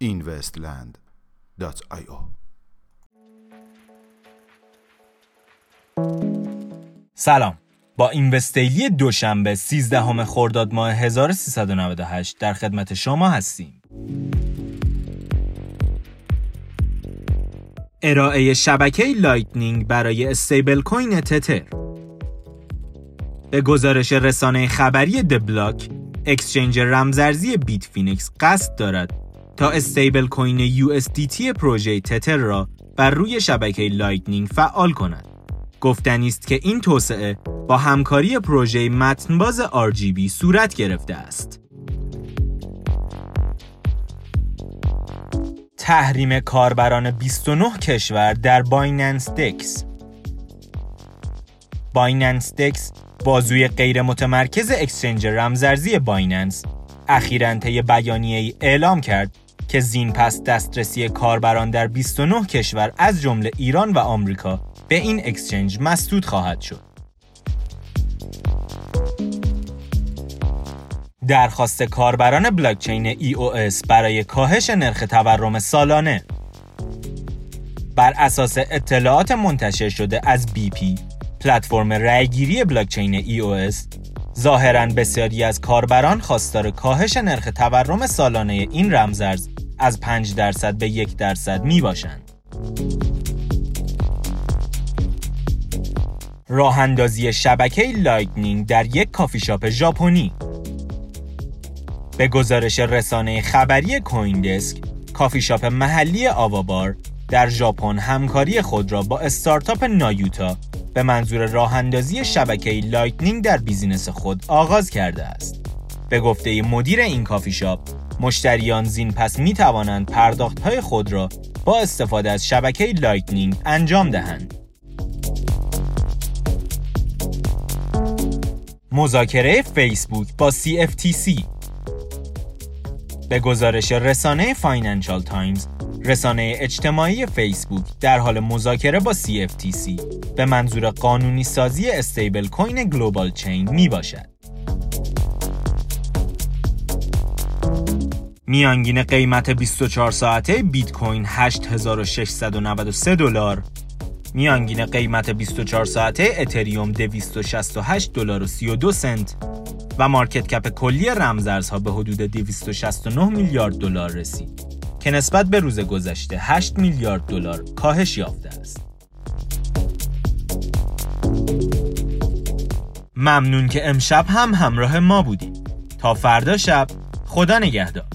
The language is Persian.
investland.io سلام. با Invest Daily دوشنبه 13 هم خرداد ماه 1398 در خدمت شما هستیم. ارائه شبکه Lightning برای stablecoin تتر به گزارش رسانه خبری The Block exchange رمزرزی بیت فینکس قصد دارد تا stablecoin USDT پروژه تتر را بر روی شبکه Lightning فعال کند. گفتنی است که این توسعه با همکاری پروژه متنباز RGB صورت گرفته است. تحریم کاربران 29 کشور در بایننس دکس بایننس دکس بازوی غیر متمرکز exchange رمزارزی بایننس اخیراً طی بیانیه‌ای اعلام کرد که زین پس دسترسی کاربران در 29 کشور از جمله ایران و آمریکا به این exchange مسدود خواهد شد. درخواست کاربران بلاکچین EOS برای کاهش نرخ تورم سالانه بر اساس اطلاعات منتشر شده از BP پلتفرم رأیگیری بلاکچین EOS ظاهرا بسیاری از کاربران خواستار کاهش نرخ تورم سالانه این رمزارز از 5 درصد به یک درصد می باشند. راه اندازی شبکه Lightning در یک کافی شاپ ژاپنی به گزارش رسانه خبری CoinDesk کافی شاپ محلی آوابار در ژاپن همکاری خود را با استارتاپ Nayuta به منظور راه اندازی شبکه Lightning در business خود آغاز کرده است. به گفته مدیر این کافی شاپ، مشتریان زین پس می توانند پرداخت های خود را با استفاده از شبکه Lightning انجام دهند. مذاکره فیسبوک با CFTC به گزارش رسانه فاینانشال تایمز رسانه اجتماعی فیسبوک در حال مذاکره با CFTC به منظور قانونی سازی stablecoin GlobalCoin می باشد. میانگین قیمت 24 ساعته بیت کوین 8693 دلار میانگین قیمت 24 ساعته اتریوم 268 دلار و 32 سنت و مارکت کپ کلی رمزارزها به حدود 269 میلیارد دلار رسید که نسبت به روز گذشته 8 میلیارد دلار کاهش یافته است. ممنون که امشب هم همراه ما بودید. تا فردا شب خدا نگهدار.